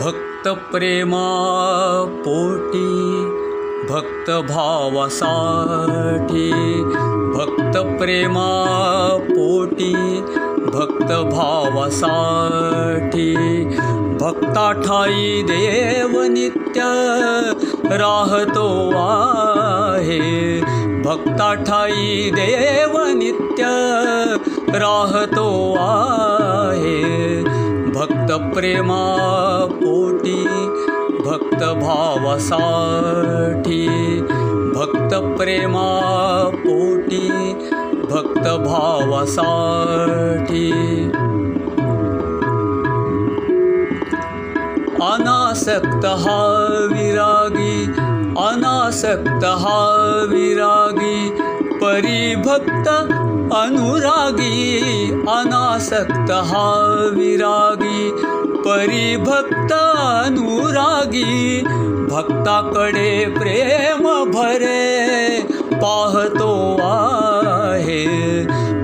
भक्तप्रेमा पोटी भक्तभावसाठी। भक्तप्रेमा पोटी भक्तभावसाठी। भक्ताठाई देवनित्य राहतो आहे। भक्ताठाई देवनित्य राहतो आहे भक्तप्रेमा पोटी भक्तभावसाठी। भक्तप्रेमा पोटी भक्तभावसाठी। अनासक्तः विरागी अनासक्तः विरागी परिभक्त अनुरागी अनासक्तः विरागी परिभक्त अनुरागी भक्ताकडे प्रेम भरे पाहतो आहे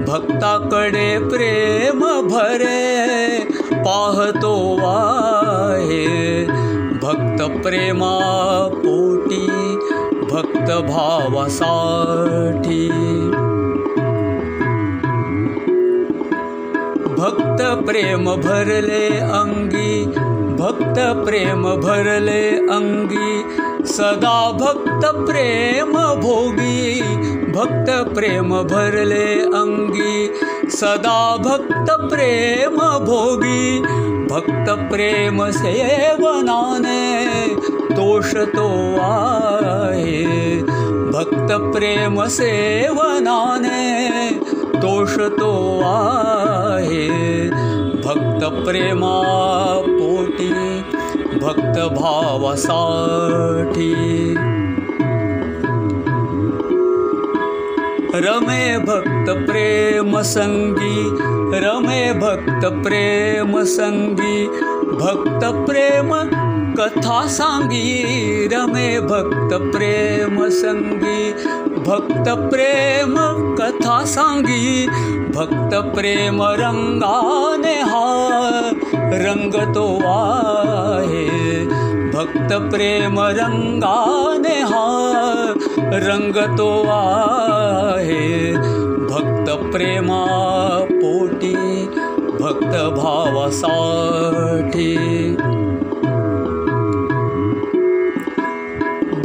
भक्ताकडे प्रेम भरे पाहतो आहे. भक्तप्रेमा पोटी भक्तभावसाठी भक्त प्रेम भरले अंगी भक्त प्रेम भरले अंगी। सदा भक्त प्रेम भोगी भक्त प्रेम भरले अंगी। सदा भक्त प्रेम भोगी भक्त प्रेम सेवनाने तोष तो आहे भक्त प्रेम सेवनाने तोष तो आहे। भक्त प्रेमा पोटी भक्त भावसाठी रमे भक्त प्रेम संगी रमे भक्त प्रेम संगी भक्त प्रेम कथा सांगी रमे भक्त प्रेम संगी। भक्त प्रेम कथा सांगी भक्त प्रेम रंगाने हा रंग तो आहे। भक्त प्रेम रंगाने हा रंग तो आहे। भक्त प्रेमा पोटी भक्त भावासाठी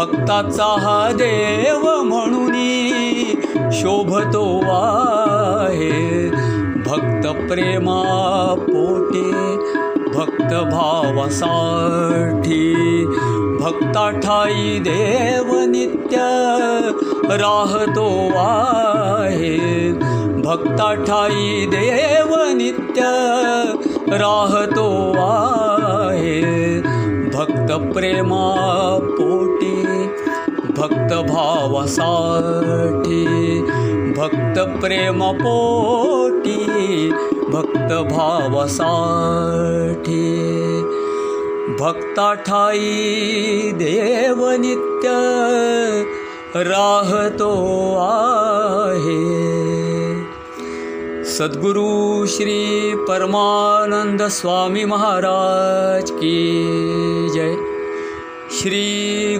भक्ताचा हा देव म्हणून शोभतो आहे. भक्त प्रेमा पोटी भक्त भावसाठी भक्ता ठाई देव नित्य राहतो आहे. भक्ता ठाई देव नित्य राहतो आहे. भक्त भक्त भावसाठी भक्त प्रेम पोटी भक्त भावसाठी भक्ता ठाई देव नित्य राहतो आहे। सद्गुरु श्री परमानंद स्वामी महाराज की जय। श्री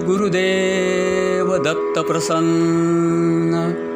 गुरुदेव दत्त प्रसन्न